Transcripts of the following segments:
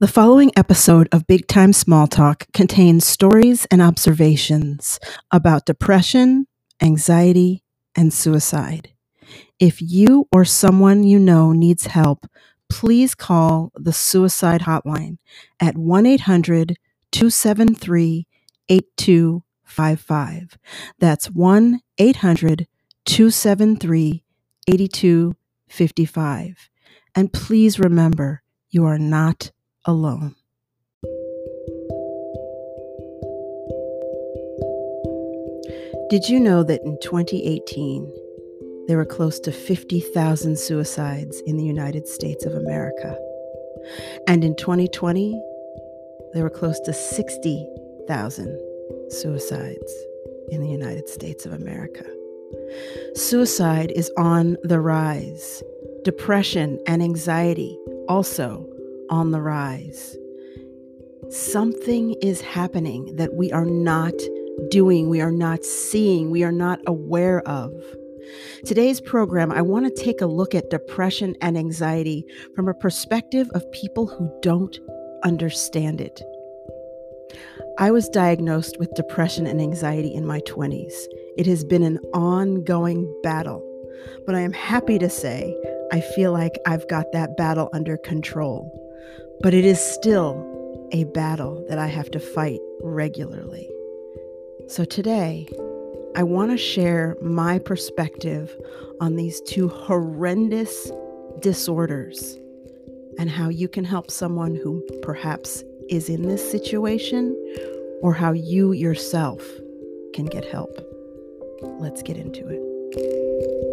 The following episode of Big Time Small Talk contains stories and observations about depression, anxiety, and suicide. If you or someone you know needs help, please call the suicide hotline at 1 800 273 8255. That's 1 800 273 8255. And please remember, you are not alone. Did you know that in 2018, there were close to 50,000 suicides in the United States of America? And in 2020, there were close to 60,000 suicides in the United States of America. Suicide is on the rise. Depression and anxiety also on the rise. Something is happening that we are not doing, we are not seeing, we are not aware of. Today's program, I want to take a look at depression and anxiety from a perspective of people who don't understand it. I was diagnosed with depression and anxiety in my 20s. It has been an ongoing battle, but I am happy to say I feel like I've got that battle under control. But it is still a battle that I have to fight regularly. So today, I want to share my perspective on these two horrendous disorders and how you can help someone who perhaps is in this situation or how you yourself can get help. Let's get into it.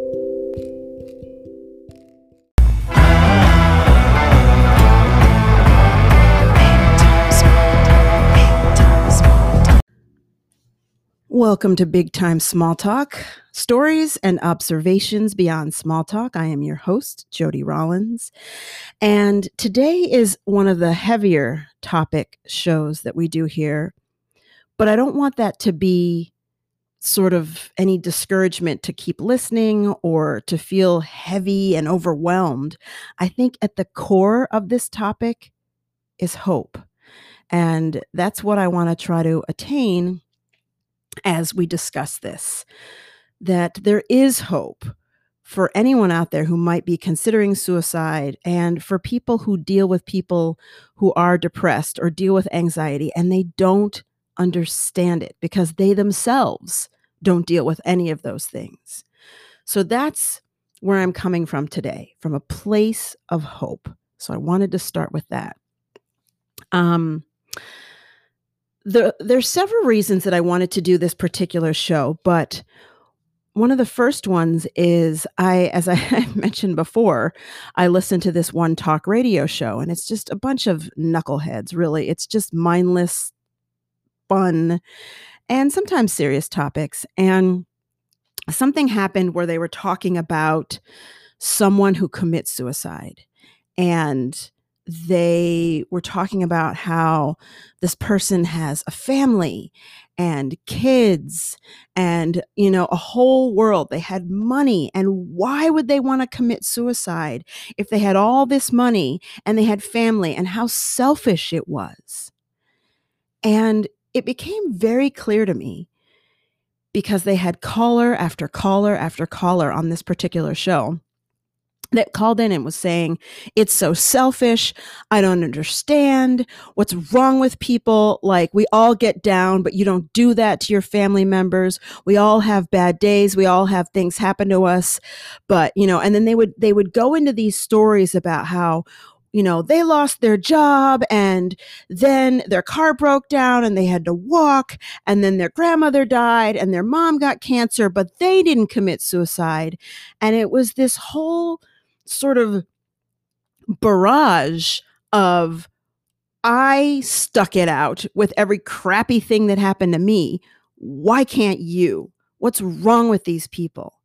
Welcome to Big Time Small Talk stories and observations beyond small talk. I am your host, Jody Rollins. And today is one of the heavier topic shows that we do here. But I don't want that to be sort of any discouragement to keep listening or to feel heavy and overwhelmed. I think at the core of this topic is hope. And that's what I want to try to attain as we discuss this that there is hope for anyone out there who might be considering suicide and for people who deal with people who are depressed or deal with anxiety and they don't understand it because they themselves don't deal with any of those things. So that's where I'm coming from today, from a place of hope. So I wanted to start with that. Um, the, there's several reasons that I wanted to do this particular show, but one of the first ones is I, as I mentioned before, I listened to this one talk radio show, and it's just a bunch of knuckleheads, really. It's just mindless fun and sometimes serious topics. And something happened where they were talking about someone who commits suicide. And they were talking about how this person has a family and kids and you know a whole world. They had money and why would they want to commit suicide if they had all this money and they had family and how selfish it was? And it became very clear to me because they had caller after caller after caller on this particular show that called in and was saying, It's so selfish. I don't understand. What's wrong with people? Like, we all get down, but you don't do that to your family members. We all have bad days. We all have things happen to us. But, you know, and then they would, they would go into these stories about how, you know, they lost their job and then their car broke down and they had to walk and then their grandmother died and their mom got cancer, but they didn't commit suicide. And it was this whole sort of barrage of I stuck it out with every crappy thing that happened to me. Why can't you? What's wrong with these people?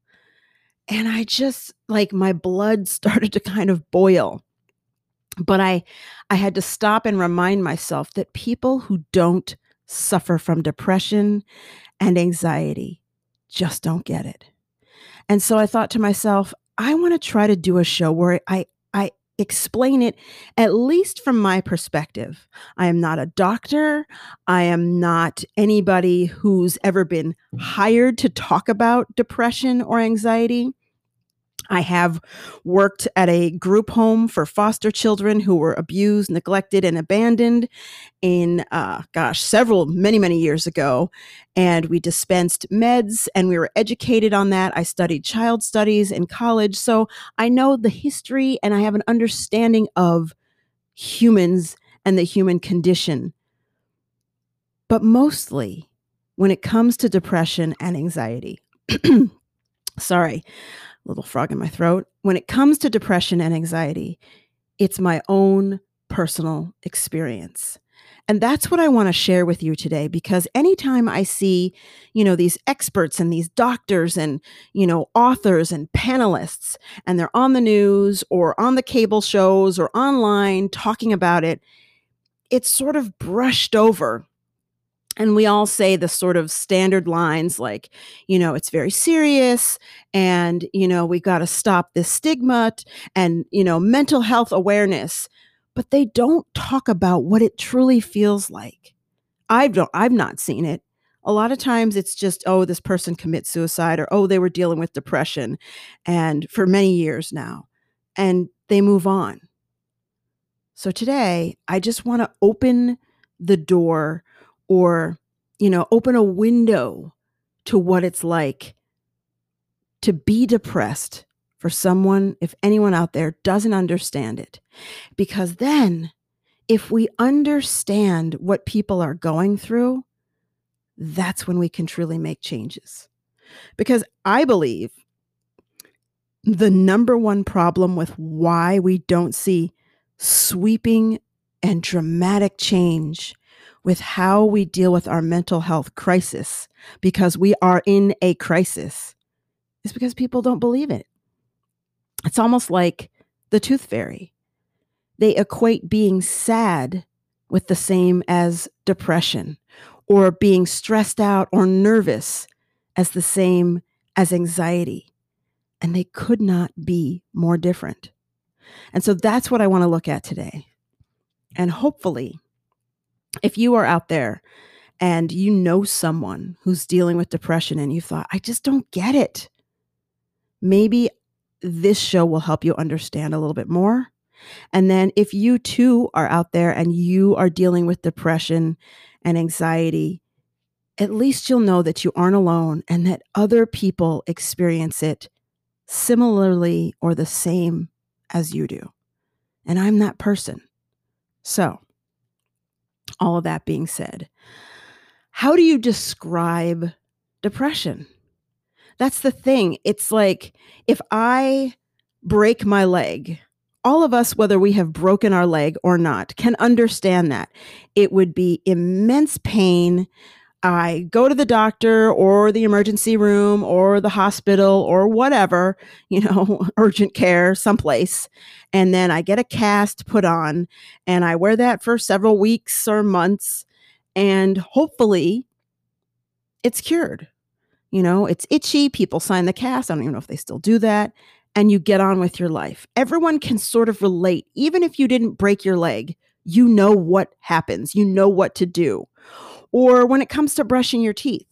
And I just like my blood started to kind of boil. But I I had to stop and remind myself that people who don't suffer from depression and anxiety just don't get it. And so I thought to myself, I want to try to do a show where I I explain it at least from my perspective. I am not a doctor. I am not anybody who's ever been hired to talk about depression or anxiety. I have worked at a group home for foster children who were abused, neglected, and abandoned in, uh, gosh, several, many, many years ago. And we dispensed meds and we were educated on that. I studied child studies in college. So I know the history and I have an understanding of humans and the human condition. But mostly when it comes to depression and anxiety, sorry, little frog in my throat. When it comes to depression and anxiety, it's my own personal experience. And that's what I want to share with you today because anytime I see, you know, these experts and these doctors and, you know, authors and panelists and they're on the news or on the cable shows or online talking about it, it's sort of brushed over and we all say the sort of standard lines like you know it's very serious and you know we got to stop this stigma and you know mental health awareness but they don't talk about what it truly feels like. I don't i've not seen it. A lot of times it's just oh this person commits suicide or oh they were dealing with depression and for many years now and they move on. So today i just want to open the door or, you know, open a window to what it's like to be depressed for someone, if anyone out there doesn't understand it. Because then, if we understand what people are going through, that's when we can truly make changes. Because I believe the number one problem with why we don't see sweeping and dramatic change with how we deal with our mental health crisis because we are in a crisis is because people don't believe it. It's almost like the tooth fairy. They equate being sad with the same as depression or being stressed out or nervous as the same as anxiety. And they could not be more different. And so that's what I want to look at today. And hopefully, if you are out there and you know someone who's dealing with depression and you thought, I just don't get it, maybe this show will help you understand a little bit more. And then if you too are out there and you are dealing with depression and anxiety, at least you'll know that you aren't alone and that other people experience it similarly or the same as you do. And I'm that person. So, all of that being said, how do you describe depression? That's the thing. It's like if I break my leg, all of us, whether we have broken our leg or not, can understand that. It would be immense pain. I go to the doctor or the emergency room or the hospital or whatever, you know, urgent care, someplace. And then I get a cast put on and I wear that for several weeks or months. And hopefully it's cured. You know, it's itchy. People sign the cast. I don't even know if they still do that. And you get on with your life. Everyone can sort of relate. Even if you didn't break your leg, you know what happens, you know what to do or when it comes to brushing your teeth,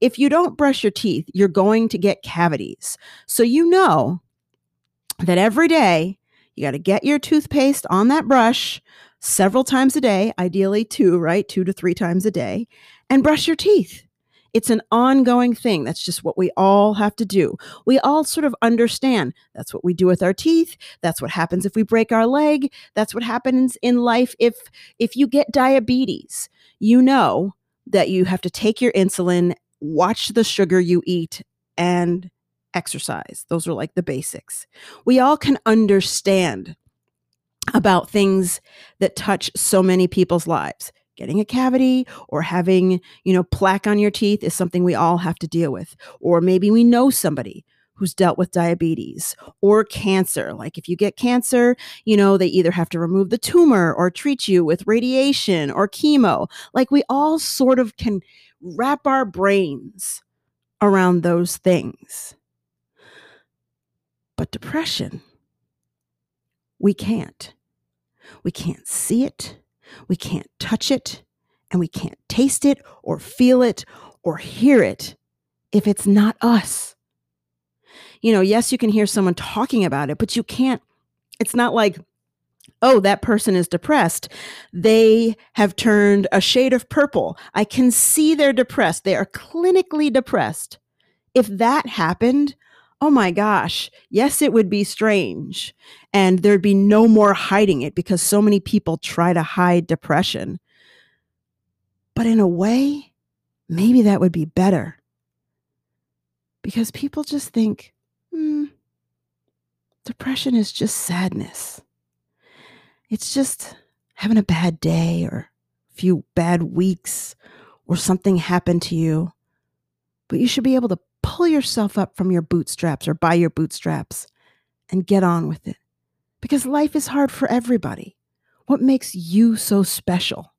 if you don't brush your teeth, you're going to get cavities. So you know that every day you got to get your toothpaste on that brush several times a day, ideally two, right? Two to three times a day, and brush your teeth. It's an ongoing thing. That's just what we all have to do. We all sort of understand that's what we do with our teeth. That's what happens if we break our leg. That's what happens in life if if you get diabetes. You know that you have to take your insulin, watch the sugar you eat, and exercise. Those are like the basics. We all can understand about things that touch so many people's lives. Getting a cavity or having, you know, plaque on your teeth is something we all have to deal with. Or maybe we know somebody who's dealt with diabetes or cancer. Like if you get cancer, you know, they either have to remove the tumor or treat you with radiation or chemo. Like we all sort of can wrap our brains around those things. But depression, we can't. We can't see it, we can't touch it, and we can't taste it or feel it or hear it if it's not us. You know, yes, you can hear someone talking about it, but you can't, it's not like, oh, that person is depressed. They have turned a shade of purple. I can see they're depressed. They are clinically depressed. If that happened, oh my gosh, yes, it would be strange. And there'd be no more hiding it because so many people try to hide depression. But in a way, maybe that would be better because people just think, hmm, depression is just sadness. It's just having a bad day or a few bad weeks or something happened to you. But you should be able to pull yourself up from your bootstraps or by your bootstraps and get on with it. Because life is hard for everybody. What makes you so special?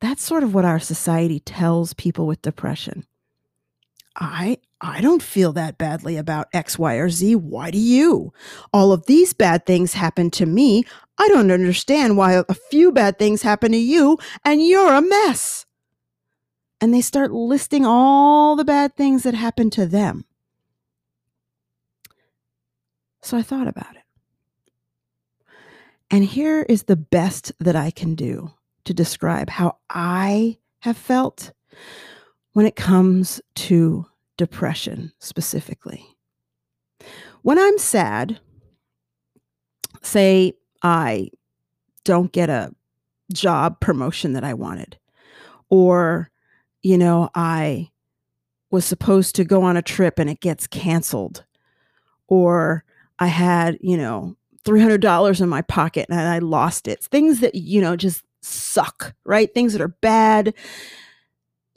That's sort of what our society tells people with depression. I I don't feel that badly about X, Y, or Z. Why do you? All of these bad things happen to me. I don't understand why a few bad things happen to you and you're a mess. And they start listing all the bad things that happened to them. So I thought about it. And here is the best that I can do to describe how I have felt when it comes to depression specifically. When I'm sad, say I don't get a job promotion that I wanted, or, you know, I was supposed to go on a trip and it gets canceled, or I had, you know, $300 in my pocket and I lost it. Things that, you know, just suck, right? Things that are bad.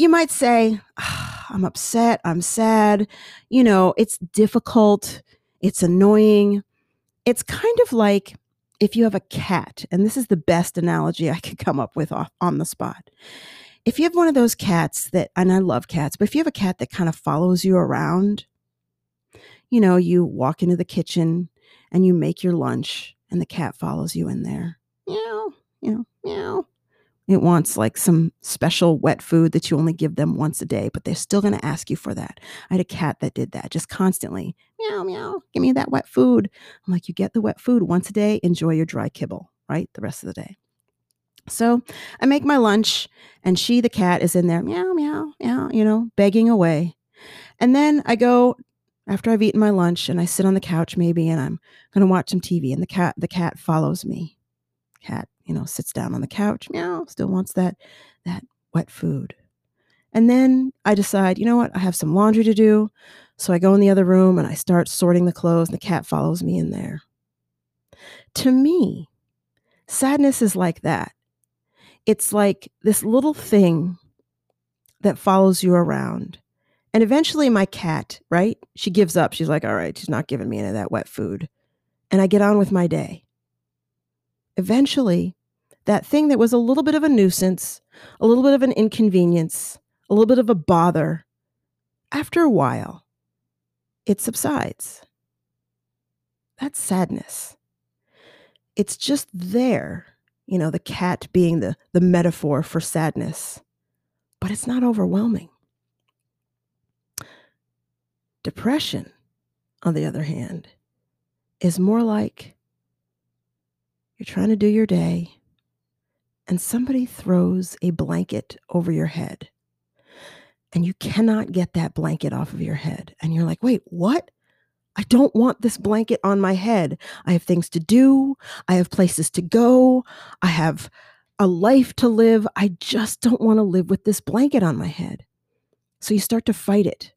You might say, oh, I'm upset, I'm sad. You know, it's difficult, it's annoying. It's kind of like if you have a cat, and this is the best analogy I could come up with off, on the spot. If you have one of those cats that, and I love cats, but if you have a cat that kind of follows you around, you know, you walk into the kitchen and you make your lunch, and the cat follows you in there. Meow, you know, meow. It wants like some special wet food that you only give them once a day, but they're still going to ask you for that. I had a cat that did that just constantly. Meow, meow, give me that wet food. I'm like, you get the wet food once a day, enjoy your dry kibble, right? The rest of the day. So I make my lunch, and she, the cat, is in there, meow, meow, meow, you know, begging away. And then I go after I've eaten my lunch and I sit on the couch maybe and I'm going to watch some TV and the cat the cat follows me. Cat you know, sits down on the couch, meow, still wants that that wet food. And then I decide, you know what, I have some laundry to do. So I go in the other room and I start sorting the clothes, and the cat follows me in there. To me, sadness is like that. It's like this little thing that follows you around. And eventually, my cat, right? She gives up. She's like, all right, she's not giving me any of that wet food. And I get on with my day eventually, that thing that was a little bit of a nuisance, a little bit of an inconvenience, a little bit of a bother, after a while, it subsides. That's sadness. It's just there, you know, the cat being the, the metaphor for sadness, but it's not overwhelming. Depression, on the other hand, is more like you're trying to do your day, and somebody throws a blanket over your head, and you cannot get that blanket off of your head. And you're like, wait, what? I don't want this blanket on my head. I have things to do. I have places to go. I have a life to live. I just don't want to live with this blanket on my head. So you start to fight it.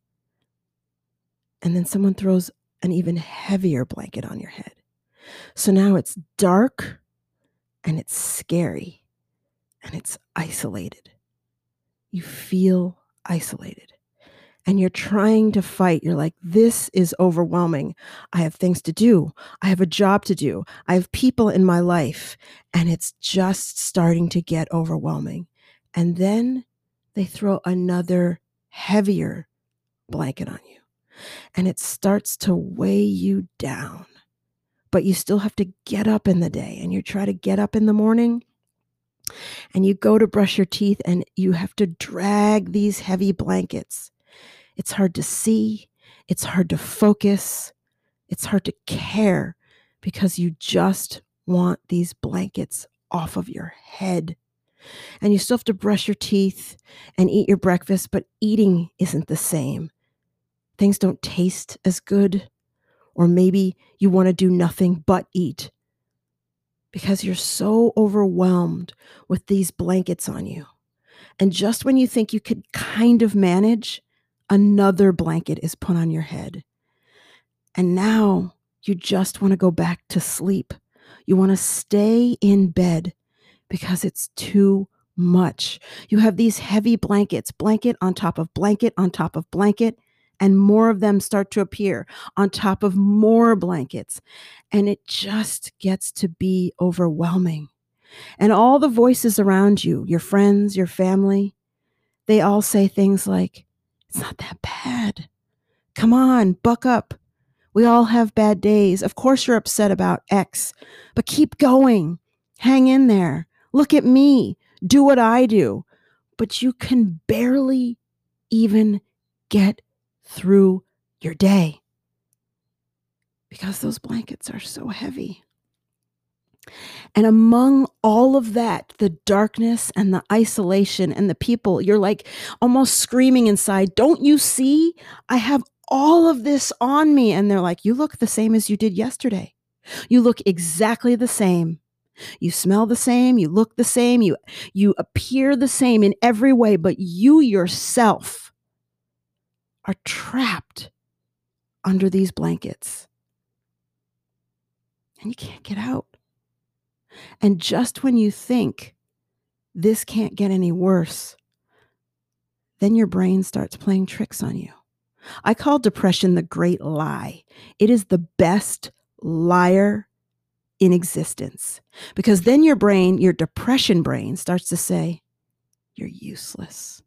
And then someone throws an even heavier blanket on your head. So now it's dark and it's scary and it's isolated. You feel isolated and you're trying to fight. You're like, this is overwhelming. I have things to do. I have a job to do. I have people in my life, and it's just starting to get overwhelming. And then they throw another heavier blanket on you, and it starts to weigh you down but you still have to get up in the day and you try to get up in the morning and you go to brush your teeth and you have to drag these heavy blankets. It's hard to see, it's hard to focus, it's hard to care because you just want these blankets off of your head. And you still have to brush your teeth and eat your breakfast, but eating isn't the same. Things don't taste as good. Or maybe you want to do nothing but eat because you're so overwhelmed with these blankets on you. And just when you think you could kind of manage, another blanket is put on your head. And now you just want to go back to sleep. You want to stay in bed because it's too much. You have these heavy blankets, blanket on top of blanket on top of blanket, and more of them start to appear on top of more blankets. And it just gets to be overwhelming. And all the voices around you, your friends, your family, they all say things like, It's not that bad. Come on, buck up. We all have bad days. Of course, you're upset about X, but keep going. Hang in there. Look at me. Do what I do. But you can barely even get through your day because those blankets are so heavy. And among all of that, the darkness and the isolation and the people, you're like almost screaming inside, Don't you see? I have all of this on me. And they're like, You look the same as you did yesterday. You look exactly the same. You smell the same, you look the same, you you appear the same in every way, but you yourself are trapped under these blankets. And you can't get out. And just when you think this can't get any worse, then your brain starts playing tricks on you. I call depression the great lie. It is the best liar in existence because then your brain, your depression brain, starts to say, You're useless.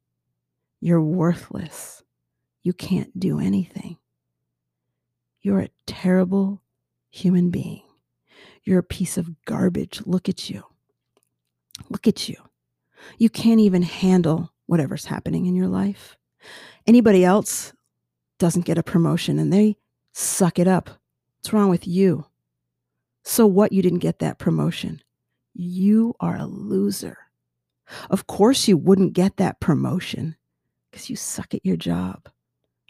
You're worthless. You can't do anything. You're a terrible human being. You're a piece of garbage. Look at you. Look at you. You can't even handle whatever's happening in your life. Anybody else doesn't get a promotion and they suck it up. What's wrong with you? So what? You didn't get that promotion. You are a loser. Of course, you wouldn't get that promotion because you suck at your job.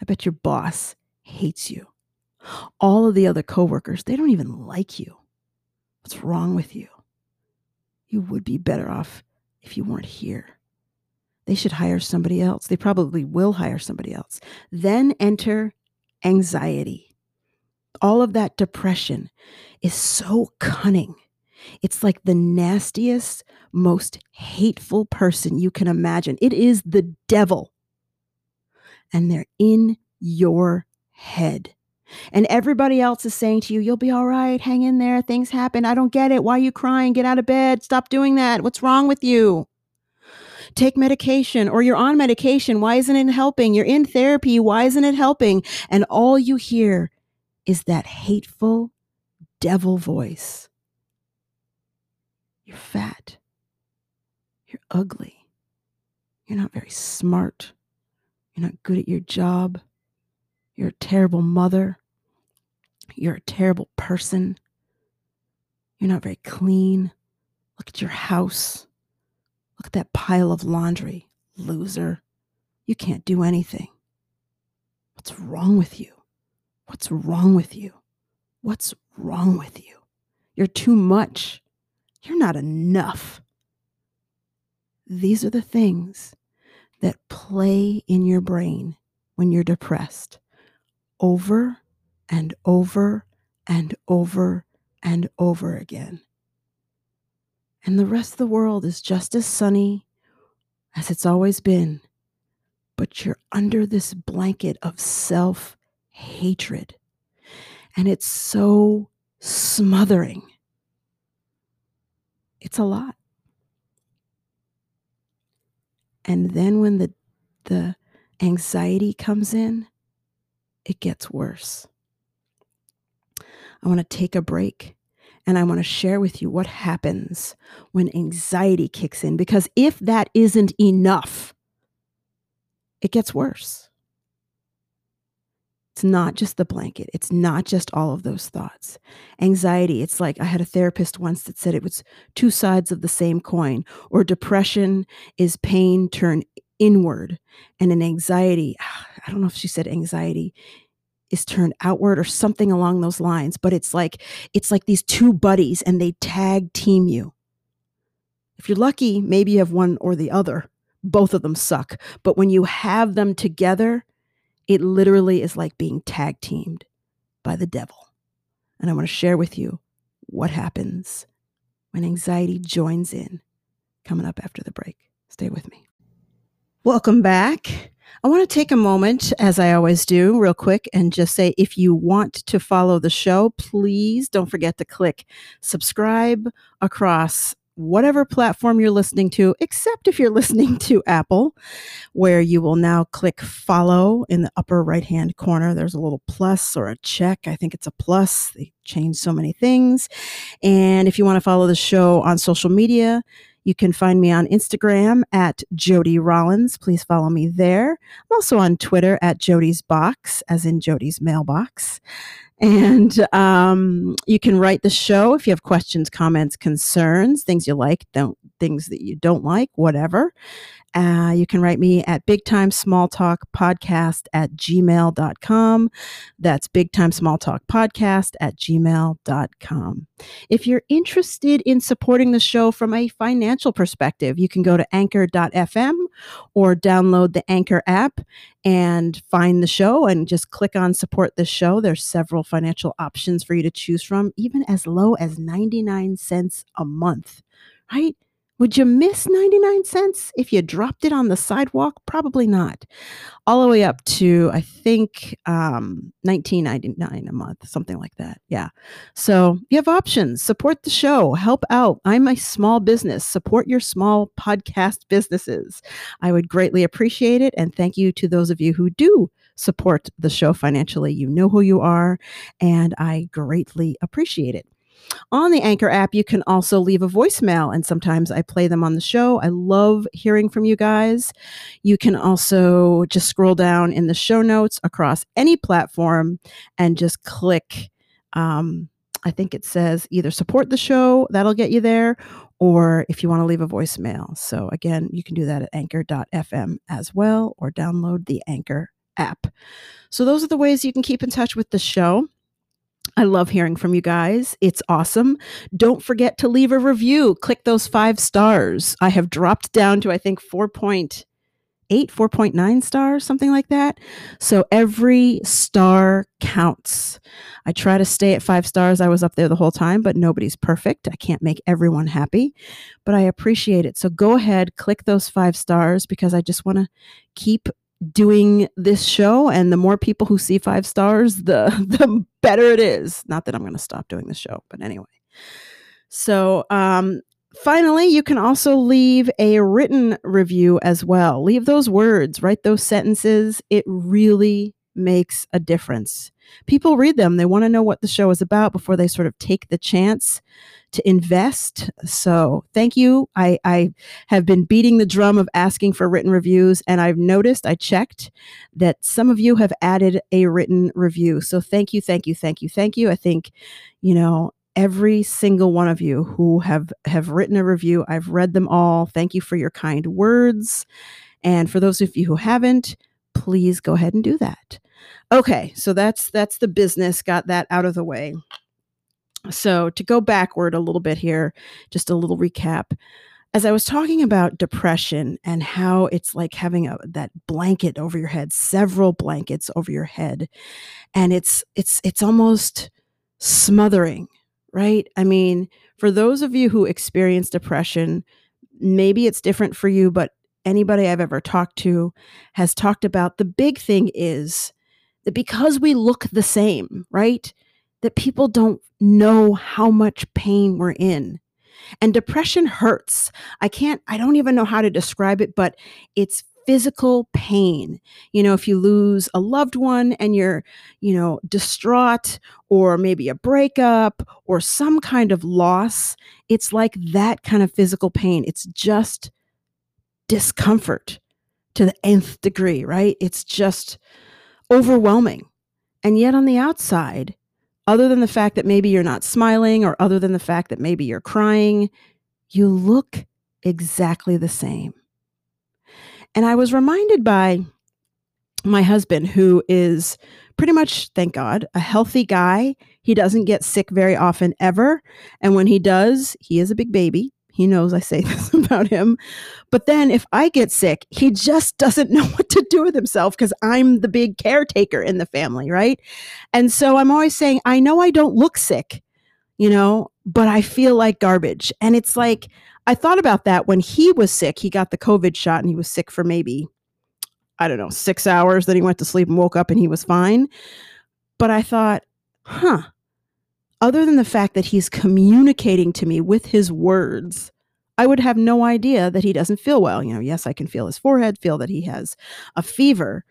I bet your boss hates you. All of the other coworkers, they don't even like you. What's wrong with you? You would be better off if you weren't here. They should hire somebody else. They probably will hire somebody else. Then enter anxiety. All of that depression is so cunning. It's like the nastiest, most hateful person you can imagine. It is the devil and they're in your head. And everybody else is saying to you, You'll be all right. Hang in there. Things happen. I don't get it. Why are you crying? Get out of bed. Stop doing that. What's wrong with you? Take medication or you're on medication. Why isn't it helping? You're in therapy. Why isn't it helping? And all you hear is that hateful devil voice. You're fat. You're ugly. You're not very smart. You're not good at your job. You're a terrible mother. You're a terrible person. You're not very clean. Look at your house. Look at that pile of laundry. Loser. You can't do anything. What's wrong with you? What's wrong with you? What's wrong with you? You're too much. You're not enough. These are the things that play in your brain when you're depressed over and over and over and over again. And the rest of the world is just as sunny as it's always been, but you're under this blanket of self hatred. And it's so smothering. It's a lot. And then when the the anxiety comes in, it gets worse. I want to take a break And I want to share with you what happens when anxiety kicks in, because if that isn't enough, it gets worse. It's not just the blanket. It's not just all of those thoughts. Anxiety, it's like I had a therapist once that said it was two sides of the same coin, or depression is pain turned inward, and an anxiety, I don't know if she said anxiety is turned outward or something along those lines, but it's like it's like these two buddies and they tag team you. If you're lucky, maybe you have one or the other. Both of them suck. But when you have them together, it literally is like being tag teamed by the devil. And I want to share with you what happens when anxiety joins in. Coming up after the break. Stay with me. Welcome back. I want to take a moment, as I always do, real quick, and just say if you want to follow the show, please don't forget to click subscribe across whatever platform you're listening to, except if you're listening to Apple, where you will now click follow in the upper right hand corner. There's a little plus or a check. I think it's a plus. They changed so many things. And if you want to follow the show on social media, you can find me on Instagram at Jody Rollins. Please follow me there. I'm also on Twitter at Jody's Box, as in Jody's mailbox. And um, you can write the show if you have questions, comments, concerns, things you like, don't things that you don't like, whatever. Uh, you can write me at big time small talk podcast at gmail.com. That's big time small talk podcast at gmail.com. If you're interested in supporting the show from a financial perspective, you can go to anchor.fm or download the Anchor app and find the show and just click on support the show. There's several financial options for you to choose from, even as low as 99 cents a month, right? Would you miss 99 cents if you dropped it on the sidewalk? Probably not. All the way up to, I think, um, 19.99 a month, something like that. Yeah. So you have options. Support the show. Help out. I'm a small business. Support your small podcast businesses. I would greatly appreciate it. And thank you to those of you who do support the show financially. You know who you are, and I greatly appreciate it. On the Anchor app, you can also leave a voicemail, and sometimes I play them on the show. I love hearing from you guys. You can also just scroll down in the show notes across any platform and just click. Um, I think it says either support the show, that'll get you there, or if you want to leave a voicemail. So, again, you can do that at anchor.fm as well, or download the Anchor app. So, those are the ways you can keep in touch with the show. I love hearing from you guys. It's awesome. Don't forget to leave a review. Click those five stars. I have dropped down to, I think, 4.8, 4.9 stars, something like that. So every star counts. I try to stay at five stars. I was up there the whole time, but nobody's perfect. I can't make everyone happy, but I appreciate it. So go ahead, click those five stars because I just want to keep doing this show and the more people who see five stars the the better it is. Not that i'm going to stop doing the show but anyway. So um finally you can also leave a written review as well. Leave those words write those sentences. It really makes a difference people read them they want to know what the show is about before they sort of take the chance to invest. So thank you. I, I have been beating the drum of asking for written reviews, and I've noticed, I checked that some of you have added a written review. So thank you, thank you, thank you, thank you. I think, you know, every single one of you who have have written a review i've read them all thank you for your kind words and for those of you who haven't please go ahead and do that okay so that's that's the business got that out of the way so, to go backward a little bit here, just a little recap. As I was talking about depression and how it's like having a that blanket over your head, several blankets over your head, and it's it's it's almost smothering, right? I mean, for those of you who experience depression, maybe it's different for you, but anybody I've ever talked to has talked about the big thing is that because we look the same, right? that people don't know how much pain we're in. And depression hurts. I can't, I don't even know how to describe it, but it's physical pain. You know, if you lose a loved one and you're, you know, distraught or maybe a breakup or some kind of loss, it's like that kind of physical pain. It's just discomfort to the nth degree, right? It's just overwhelming. And yet on the outside, other than the fact that maybe you're not smiling or other than the fact that maybe you're crying, you look exactly the same. And I was reminded by my husband, who is pretty much, thank God, a healthy guy. He doesn't get sick very often ever. And when he does, he is a big baby. He knows I say this about him. But then if I get sick, he just doesn't know what to do with himself because I'm the big caretaker in the family, right? And so I'm always saying, I know I don't look sick, you know, but I feel like garbage. And it's like, I thought about that when he was sick. He got the COVID shot and he was sick for maybe, I don't know, six hours. Then he went to sleep and woke up and he was fine. But I thought, huh, other than the fact that he's communicating to me with his words, I would have no idea that he doesn't feel well. You know, yes, I can feel his forehead, feel that he has a fever.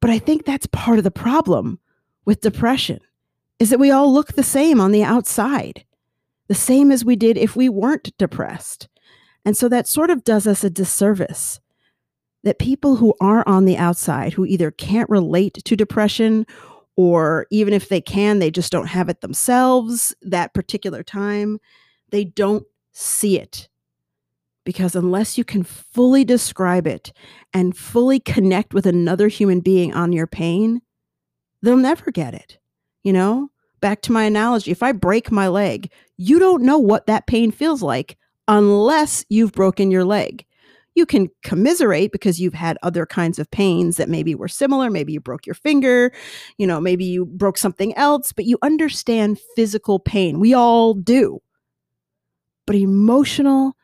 But I think that's part of the problem with depression is that we all look the same on the outside the same as we did if we weren't depressed. And so that sort of does us a disservice that people who are on the outside, who either can't relate to depression or even if they can, they just don't have it themselves that particular time, they don't see it. Because unless you can fully describe it and fully connect with another human being on your pain, they'll never get it. You know, back to my analogy if I break my leg, you don't know what that pain feels like unless you've broken your leg. You can commiserate because you've had other kinds of pains that maybe were similar. Maybe you broke your finger, you know, maybe you broke something else, but you understand physical pain. We all do. But emotional,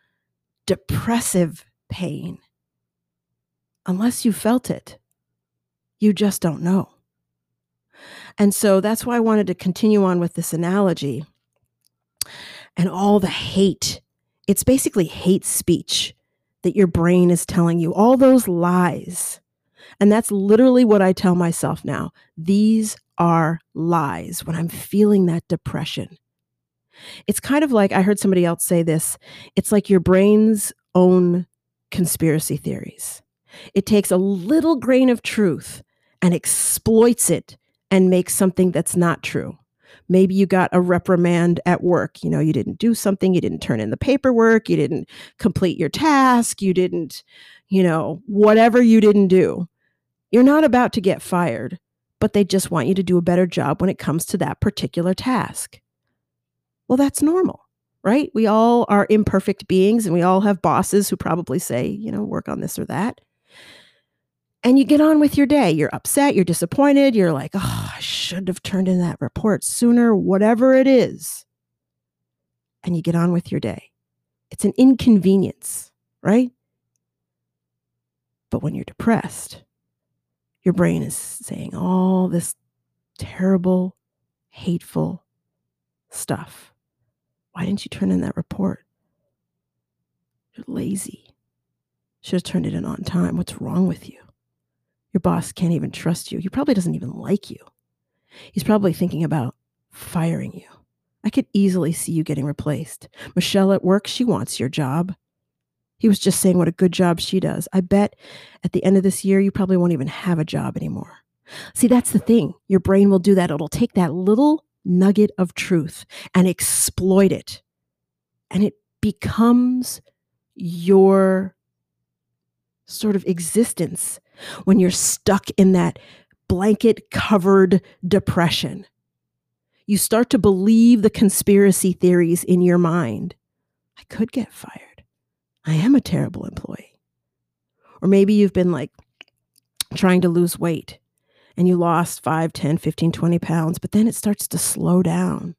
depressive pain, unless you felt it, you just don't know. And so that's why I wanted to continue on with this analogy and all the hate. It's basically hate speech that your brain is telling you, all those lies. And that's literally what I tell myself now. These are lies when I'm feeling that depression. It's kind of like I heard somebody else say this it's like your brain's own conspiracy theories. It takes a little grain of truth and exploits it and makes something that's not true. Maybe you got a reprimand at work. You know, you didn't do something, you didn't turn in the paperwork, you didn't complete your task, you didn't, you know, whatever you didn't do. You're not about to get fired, but they just want you to do a better job when it comes to that particular task. Well, that's normal, right? We all are imperfect beings and we all have bosses who probably say, you know, work on this or that and you get on with your day. You're upset, you're disappointed, you're like, oh, I should have turned in that report sooner, whatever it is. And you get on with your day. It's an inconvenience, right? But when you're depressed, your brain is saying all this terrible, hateful stuff. Why didn't you turn in that report? You're lazy. Should have turned it in on time. What's wrong with you? Your boss can't even trust you. He probably doesn't even like you. He's probably thinking about firing you. I could easily see you getting replaced. Michelle at work, she wants your job. He was just saying what a good job she does. I bet at the end of this year, you probably won't even have a job anymore. See, that's the thing. Your brain will do that. It'll take that little nugget of truth and exploit it. And it becomes your sort of existence when you're stuck in that blanket covered depression. You start to believe the conspiracy theories in your mind. I could get fired. I am a terrible employee. Or maybe you've been like trying to lose weight and you lost 5, 10, 15, 20 pounds, but then it starts to slow down.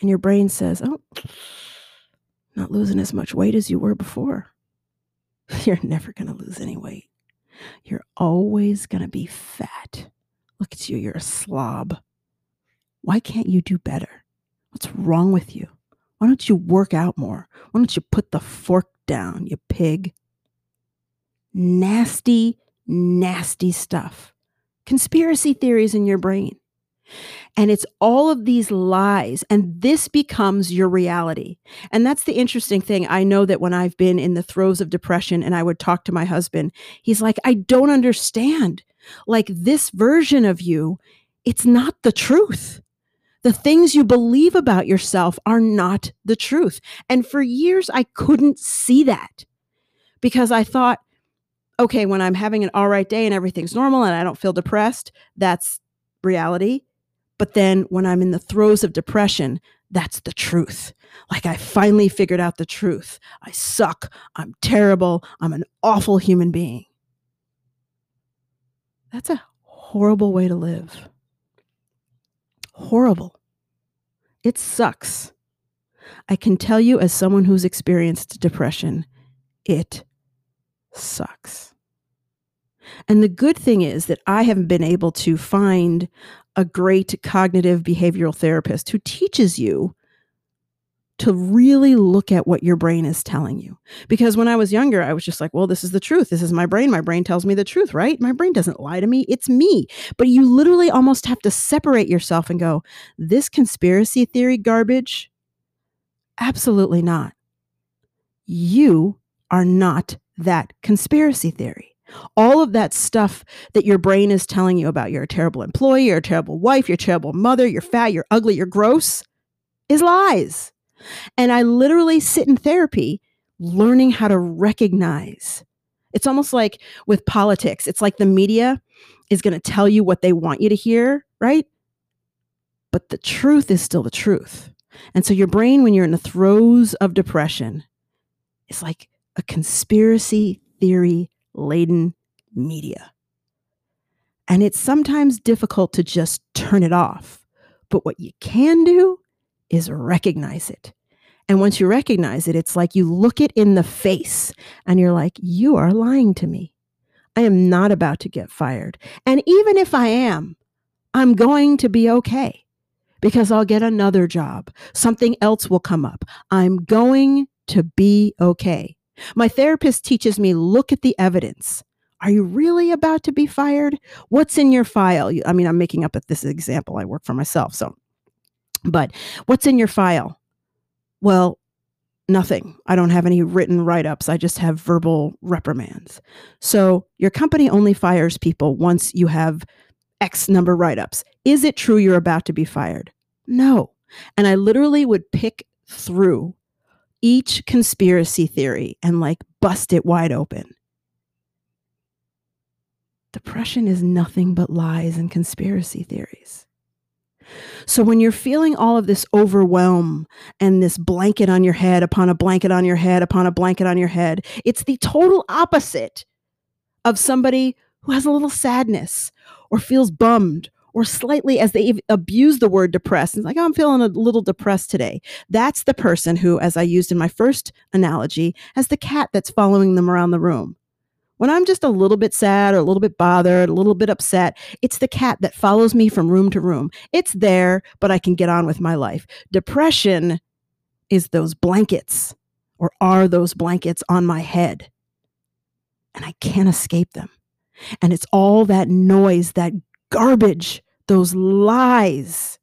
And your brain says, oh, not losing as much weight as you were before. You're never going to lose any weight. You're always going to be fat. Look at you, you're a slob. Why can't you do better? What's wrong with you? Why don't you work out more? Why don't you put the fork down, you pig? nasty, nasty stuff. Conspiracy theories in your brain. And it's all of these lies, and this becomes your reality. And that's the interesting thing. I know that when I've been in the throes of depression and I would talk to my husband, he's like, I don't understand. Like this version of you, it's not the truth. The things you believe about yourself are not the truth. And for years, I couldn't see that because I thought, okay, when I'm having an all right day and everything's normal and I don't feel depressed, that's reality. But then when I'm in the throes of depression, that's the truth. Like I finally figured out the truth. I suck. I'm terrible. I'm an awful human being. That's a horrible way to live. Horrible. It sucks. I can tell you, as someone who's experienced depression, it sucks. And the good thing is that I haven't been able to find a great cognitive behavioral therapist who teaches you to really look at what your brain is telling you. Because when I was younger, I was just like, well, this is the truth. This is my brain. My brain tells me the truth, right? My brain doesn't lie to me. It's me. But you literally almost have to separate yourself and go, this conspiracy theory garbage? Absolutely not. You are not that conspiracy theory. All of that stuff that your brain is telling you about you're a terrible employee, you're a terrible wife, you're a terrible mother, you're fat, you're ugly, you're gross is lies. And I literally sit in therapy learning how to recognize. It's almost like with politics, it's like the media is going to tell you what they want you to hear, right? But the truth is still the truth. And so your brain, when you're in the throes of depression, is like a conspiracy theory laden media. And it's sometimes difficult to just turn it off. But what you can do is recognize it. And once you recognize it, it's like you look it in the face and you're like, you are lying to me. I am not about to get fired. And even if I am, I'm going to be okay because I'll get another job. Something else will come up. I'm going to be okay. My therapist teaches me look at the evidence. Are you really about to be fired? What's in your file? I mean, I'm making up at this example. I work for myself. So, but what's in your file? Well, nothing. I don't have any written write ups. I just have verbal reprimands. So, your company only fires people once you have X number write ups. Is it true you're about to be fired? No. And I literally would pick through each conspiracy theory and like bust it wide open. Depression is nothing but lies and conspiracy theories. So when you're feeling all of this overwhelm and this blanket on your head upon a blanket on your head upon a blanket on your head, it's the total opposite of somebody who has a little sadness or feels bummed or slightly as they abuse the word depressed. And like oh, i'm feeling a little depressed today. That's the person who as i used in my first analogy has the cat that's following them around the room. When i'm just a little bit sad or a little bit bothered a little bit upset it's the cat that follows me from room to room. It's there but i can get on with my life. Depression is those blankets or are those blankets on my head and i can't escape them. And it's all that noise that garbage, those lies.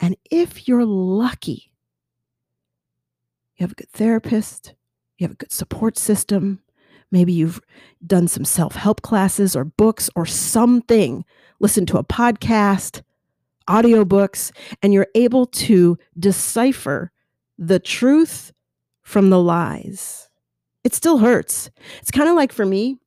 And if you're lucky, you have a good therapist, you have a good support system, maybe you've done some self help classes or books or something, listen to a podcast, audiobooks, and you're able to decipher the truth from the lies. It still hurts. It's kind of like for me,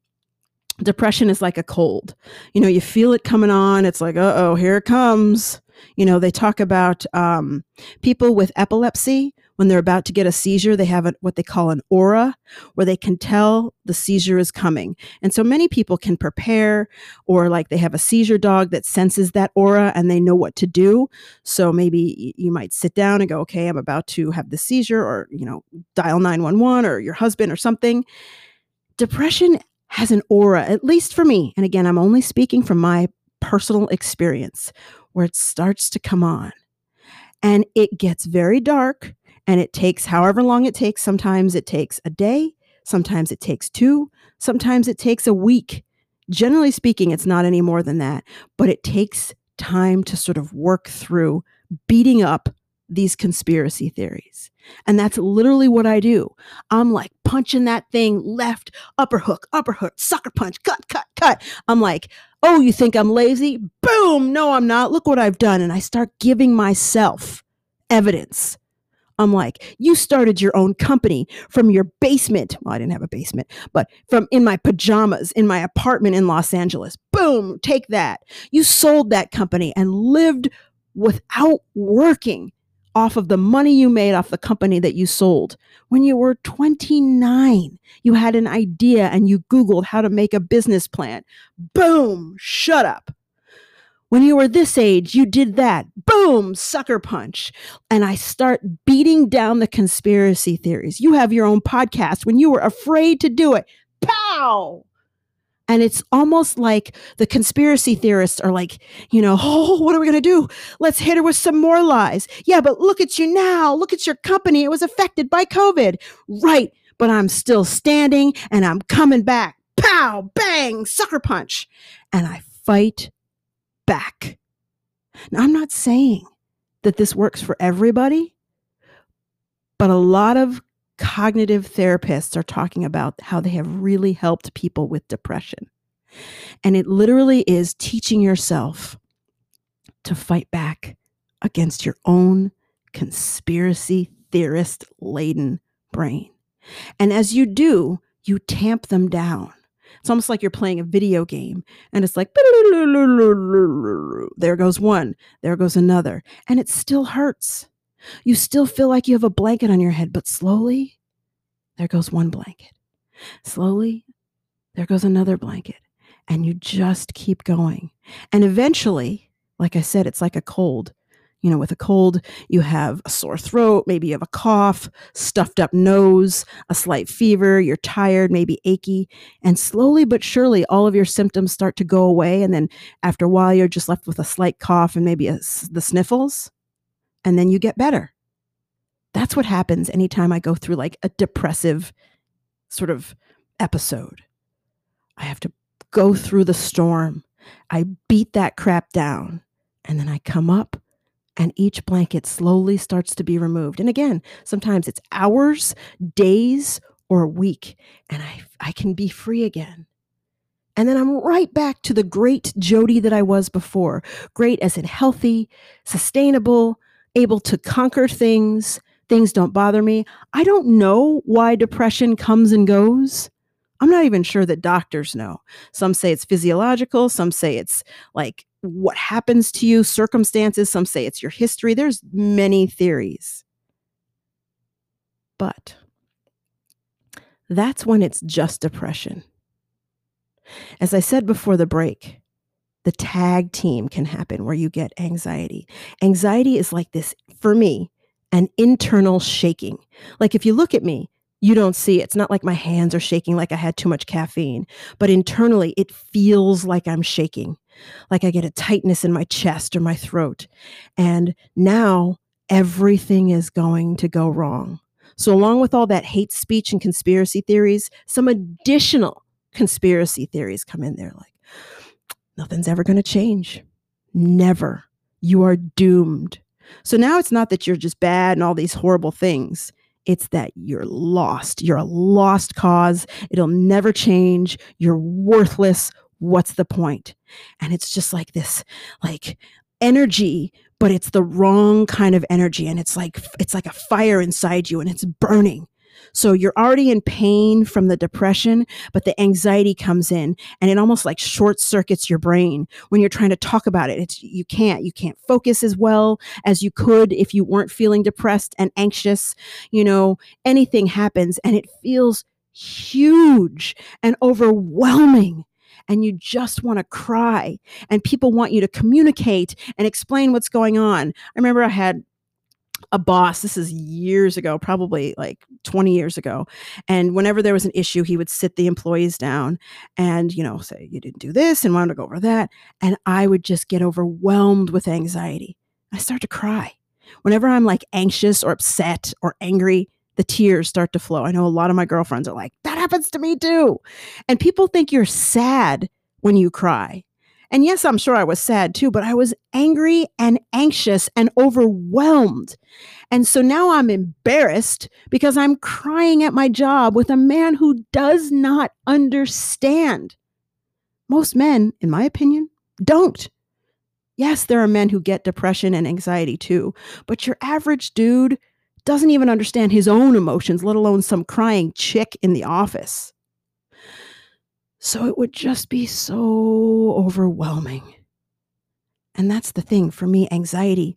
depression is like a cold. You know, you feel it coming on. It's like, uh oh, here it comes. You know, they talk about um, people with epilepsy when they're about to get a seizure, they have a, what they call an aura where they can tell the seizure is coming. And so many people can prepare, or like they have a seizure dog that senses that aura and they know what to do. So maybe you might sit down and go, okay, I'm about to have the seizure, or, you know, dial 911 or your husband or something. Depression has an aura, at least for me. And again, I'm only speaking from my personal experience where it starts to come on. And it gets very dark and it takes however long it takes. Sometimes it takes a day, Sometimes it takes two. Sometimes it takes a week. Generally speaking, it's not any more than that, but it takes time to sort of work through beating up these conspiracy theories. And that's literally what I do. I'm like punching that thing left, upper hook, upper hook, sucker punch, cut, cut, cut. I'm like, oh, you think I'm lazy? Boom. No, I'm not. Look what I've done. And I start giving myself evidence. I'm like, you started your own company from your basement. Well, I didn't have a basement, but from in my pajamas in my apartment in Los Angeles. Boom, take that. You sold that company and lived without working off of the money you made off the company that you sold. When you were 29, you had an idea and you Googled how to make a business plan. Boom, shut up. When you were this age, you did that. Boom, sucker punch. And I start beating down the conspiracy theories. You have your own podcast when you were afraid to do it. Pow! And it's almost like the conspiracy theorists are like, you know, oh, what are we going to do? Let's hit her with some more lies. Yeah, but look at you now. Look at your company. It was affected by COVID. Right. But I'm still standing and I'm coming back. Pow, bang, sucker punch. And I fight back. Now, I'm not saying that this works for everybody, but a lot of cognitive therapists are talking about how they have really helped people with depression. And it literally is teaching yourself to fight back against your own conspiracy theorist laden brain. And as you do, you tamp them down. It's almost like you're playing a video game and it's like, there goes one, there goes another, and it still hurts. You still feel like you have a blanket on your head, but slowly, there goes one blanket. Slowly, there goes another blanket. And you just keep going. And eventually, like I said, it's like a cold. You know, with a cold, you have a sore throat, maybe you have a cough, stuffed up nose, a slight fever, you're tired, maybe achy. And slowly but surely, all of your symptoms start to go away. And then after a while, you're just left with a slight cough and maybe a, the sniffles and then you get better. That's what happens anytime I go through like a depressive sort of episode. I have to go through the storm. I beat that crap down and then I come up and each blanket slowly starts to be removed. And again, sometimes it's hours, days, or a week, and I, I can be free again. And then I'm right back to the great Jody that I was before. Great as in healthy, sustainable, able to conquer things. Things don't bother me. I don't know why depression comes and goes. I'm not even sure that doctors know. Some say it's physiological, some say it's like what happens to you, circumstances, some say it's your history. There's many theories. But that's when it's just depression. As I said before the break, the tag team can happen where you get anxiety. Anxiety is like this, for me, an internal shaking. Like if you look at me, you don't see it. It's not like my hands are shaking like I had too much caffeine, but internally it feels like I'm shaking, like I get a tightness in my chest or my throat. And now everything is going to go wrong. So, along with all that hate speech and conspiracy theories, some additional conspiracy theories come in there like, nothing's ever going to change. Never. You are doomed. So now it's not that you're just bad and all these horrible things. It's that you're lost. You're a lost cause. It'll never change. You're worthless. What's the point? And it's just like this, like energy, but it's the wrong kind of energy. And it's like, it's like a fire inside you and it's burning. So you're already in pain from the depression, but the anxiety comes in and it almost like short circuits your brain when you're trying to talk about it. It's you can't you can't focus as well as you could if you weren't feeling depressed and anxious. You know, anything happens and it feels huge and overwhelming and you just want to cry and people want you to communicate and explain what's going on. I remember I had a boss this is years ago probably like 20 years ago and whenever there was an issue he would sit the employees down and you know say you didn't do this and wanted to go over that and i would just get overwhelmed with anxiety i start to cry whenever i'm like anxious or upset or angry the tears start to flow. I know a lot of my girlfriends are like, that happens to me too. And people think you're sad when you cry. And yes, I'm sure I was sad too, but I was angry and anxious and overwhelmed. And so now I'm embarrassed because I'm crying at my job with a man who does not understand. Most men, in my opinion, don't. Yes, there are men who get depression and anxiety too, but your average dude doesn't even understand his own emotions, let alone some crying chick in the office. So it would just be so overwhelming. And that's the thing for me anxiety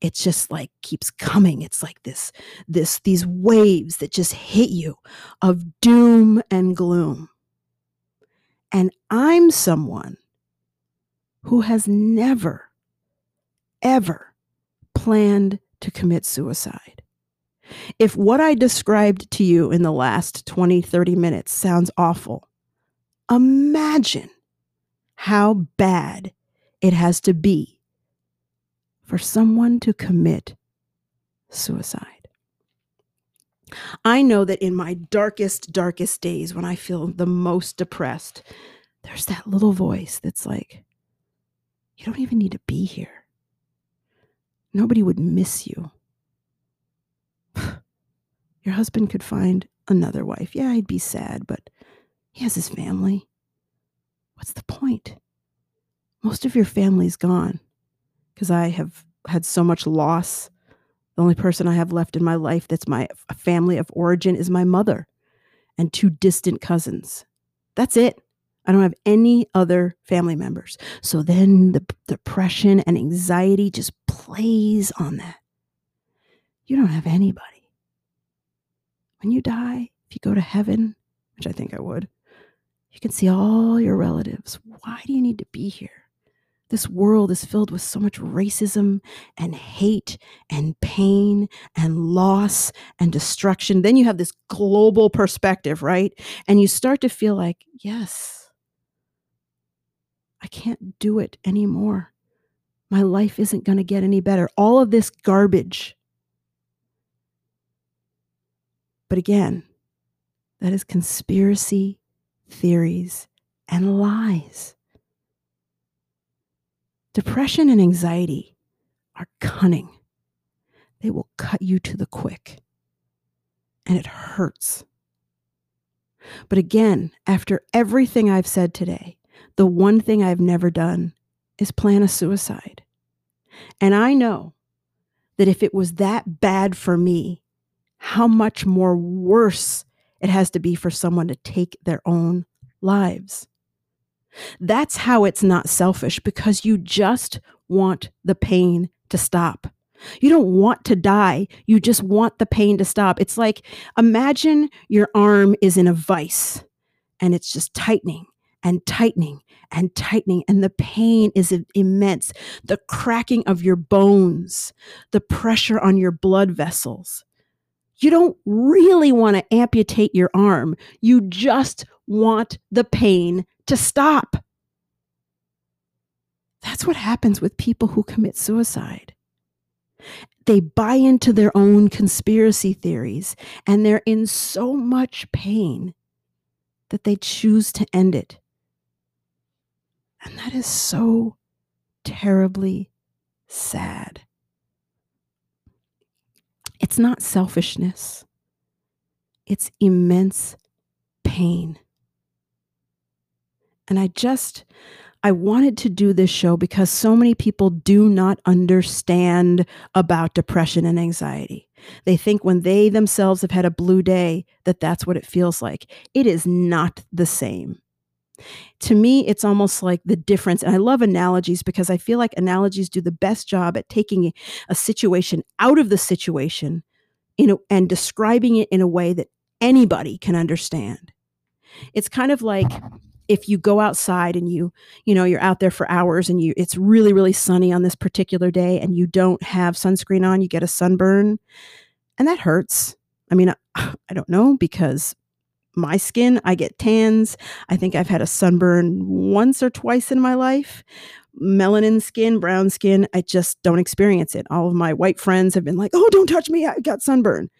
it's just like keeps coming. It's like this this these waves that just hit you of doom and gloom. And i'm someone who has never ever planned to commit suicide. If what I described to you in the last 20, 30 minutes sounds awful, imagine how bad it has to be for someone to commit suicide. I know that in my darkest, darkest days, when I feel the most depressed, there's that little voice that's like, you don't even need to be here. Nobody would miss you. Your husband could find another wife. Yeah, he'd be sad, but he has his family. What's the point? Most of your family's gone because I have had so much loss. The only person I have left in my life that's my family of origin is my mother and two distant cousins. That's it. I don't have any other family members. So then the depression and anxiety just plays on that. You don't have anybody when you die, if you go to heaven, which I think I would, you can see all your relatives. Why do you need to be here? This world is filled with so much racism and hate and pain and loss and destruction. Then you have this global perspective, right? And you start to feel like, yes, I can't do it anymore. My life isn't going to get any better. All of this garbage But again, that is conspiracy theories and lies. Depression and anxiety are cunning. They will cut you to the quick, and it hurts. But again, after everything I've said today, the one thing I've never done is plan a suicide. And I know that if it was that bad for me, how much more worse it has to be for someone to take their own lives. That's how it's not selfish because you just want the pain to stop. You don't want to die. You just want the pain to stop. It's like imagine your arm is in a vice and it's just tightening and tightening and tightening, and the pain is immense. The cracking of your bones, the pressure on your blood vessels you don't really want to amputate your arm. You just want the pain to stop. That's what happens with people who commit suicide. They buy into their own conspiracy theories and they're in so much pain that they choose to end it. And that is so terribly sad. It's not selfishness, it's immense pain. And I just, I wanted to do this show because so many people do not understand about depression and anxiety. They think when they themselves have had a blue day that that's what it feels like. It is not the same to me, it's almost like the difference. And I love analogies because I feel like analogies do the best job at taking a situation out of the situation a, and describing it in a way that anybody can understand. It's kind of like if you go outside and you you know you're out there for hours and you it's really really sunny on this particular day and you don't have sunscreen on you get a sunburn and that hurts i mean i, I don't know because my skin. I get tans. I think I've had a sunburn once or twice in my life. Melanin skin, brown skin, I just don't experience it. All of my white friends have been like, oh, don't touch me. I got sunburn.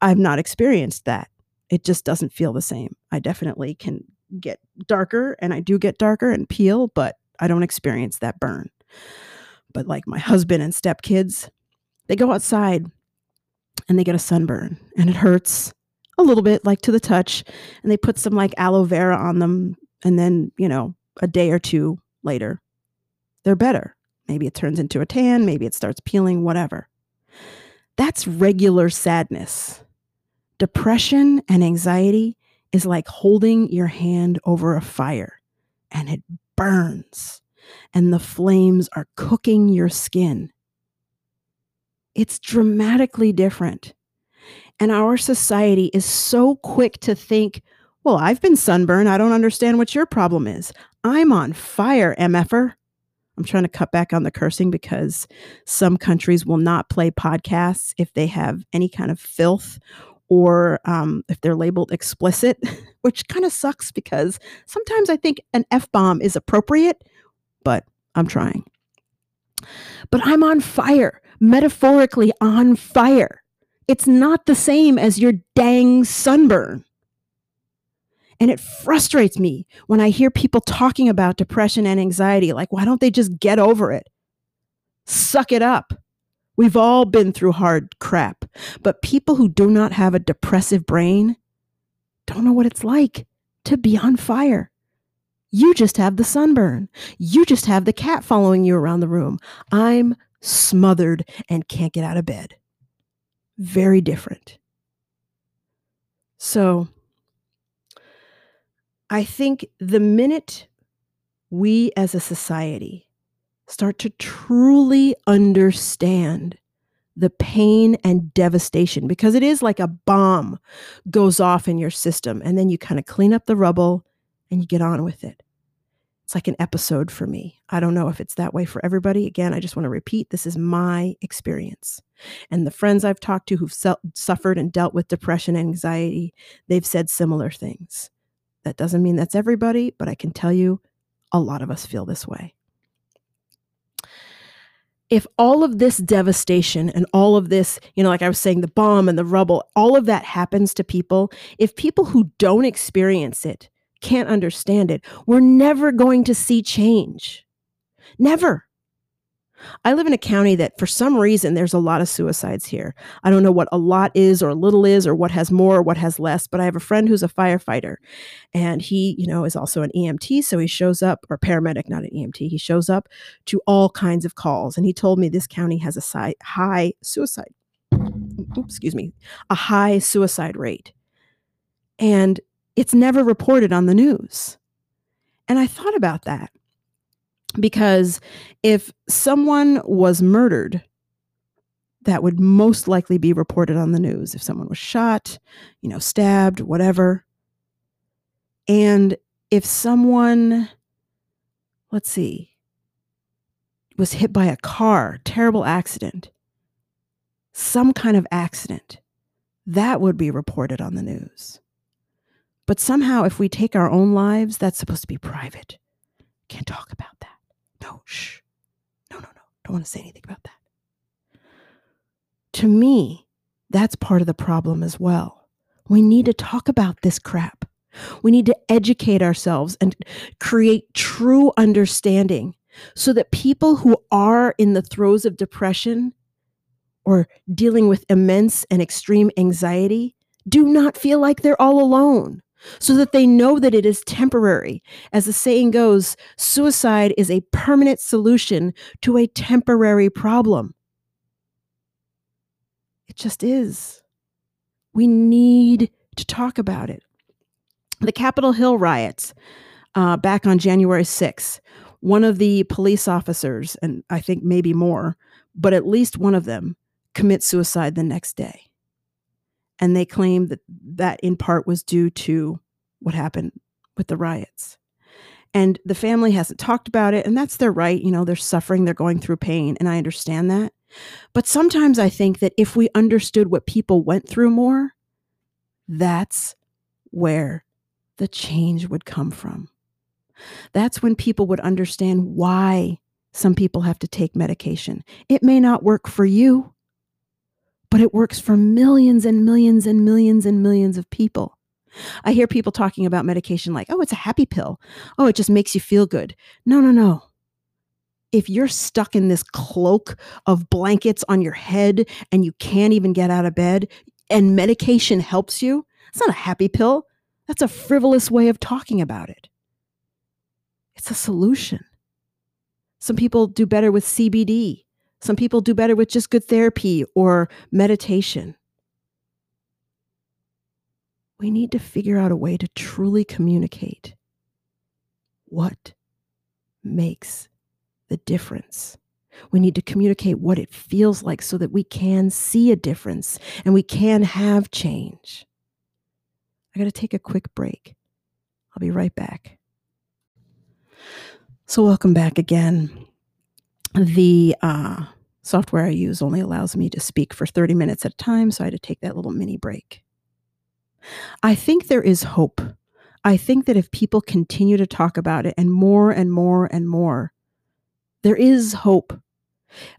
I've not experienced that. It just doesn't feel the same. I definitely can get darker and I do get darker and peel, but I don't experience that burn. But like my husband and stepkids, they go outside and they get a sunburn and it hurts a little bit, like to the touch, and they put some like aloe vera on them. And then, you know, a day or two later, they're better. Maybe it turns into a tan, maybe it starts peeling, whatever. That's regular sadness. Depression and anxiety is like holding your hand over a fire and it burns and the flames are cooking your skin. It's dramatically different. And our society is so quick to think, well, I've been sunburned. I don't understand what your problem is. I'm on fire, MFer. I'm trying to cut back on the cursing because some countries will not play podcasts if they have any kind of filth or um, if they're labeled explicit, which kind of sucks because sometimes I think an F bomb is appropriate, but I'm trying. But I'm on fire, metaphorically on fire. It's not the same as your dang sunburn. And it frustrates me when I hear people talking about depression and anxiety. Like, why don't they just get over it? Suck it up. We've all been through hard crap. But people who do not have a depressive brain don't know what it's like to be on fire. You just have the sunburn. You just have the cat following you around the room. I'm smothered and can't get out of bed. Very different. So, I think the minute we as a society start to truly understand the pain and devastation, because it is like a bomb goes off in your system, and then you kind of clean up the rubble and you get on with it. It's like an episode for me. I don't know if it's that way for everybody. Again, I just want to repeat this is my experience. And the friends I've talked to who've suffered and dealt with depression and anxiety, they've said similar things. That doesn't mean that's everybody, but I can tell you a lot of us feel this way. If all of this devastation and all of this, you know, like I was saying, the bomb and the rubble, all of that happens to people, if people who don't experience it can't understand it, we're never going to see change. Never. I live in a county that for some reason there's a lot of suicides here. I don't know what a lot is or a little is or what has more or what has less, but I have a friend who's a firefighter and he, you know, is also an EMT, so he shows up or paramedic, not an EMT. He shows up to all kinds of calls and he told me this county has a high suicide oops, excuse me, a high suicide rate. And it's never reported on the news. And I thought about that because if someone was murdered, that would most likely be reported on the news. If someone was shot, you know, stabbed, whatever. And if someone, let's see, was hit by a car, terrible accident, some kind of accident, that would be reported on the news. But somehow, if we take our own lives, that's supposed to be private. Can't talk about that. No, shh. No, no, no. Don't want to say anything about that. To me, that's part of the problem as well. We need to talk about this crap. We need to educate ourselves and create true understanding so that people who are in the throes of depression or dealing with immense and extreme anxiety do not feel like they're all alone so that they know that it is temporary. As the saying goes, suicide is a permanent solution to a temporary problem. It just is. We need to talk about it. The Capitol Hill riots uh, back on January 6th, one of the police officers, and I think maybe more, but at least one of them, commit suicide the next day and they claim that that in part was due to what happened with the riots. And the family hasn't talked about it, and that's their right. You know, they're suffering, they're going through pain, and I understand that. But sometimes I think that if we understood what people went through more, that's where the change would come from. That's when people would understand why some people have to take medication. It may not work for you, but it works for millions and millions and millions and millions of people. I hear people talking about medication like, oh, it's a happy pill. Oh, it just makes you feel good. No, no, no. If you're stuck in this cloak of blankets on your head and you can't even get out of bed and medication helps you, it's not a happy pill. That's a frivolous way of talking about it. It's a solution. Some people do better with CBD. Some people do better with just good therapy or meditation. We need to figure out a way to truly communicate what makes the difference. We need to communicate what it feels like so that we can see a difference and we can have change. I got to take a quick break. I'll be right back. So, welcome back again the uh, software I use only allows me to speak for 30 minutes at a time, so I had to take that little mini break. I think there is hope. I think that if people continue to talk about it and more and more and more, there is hope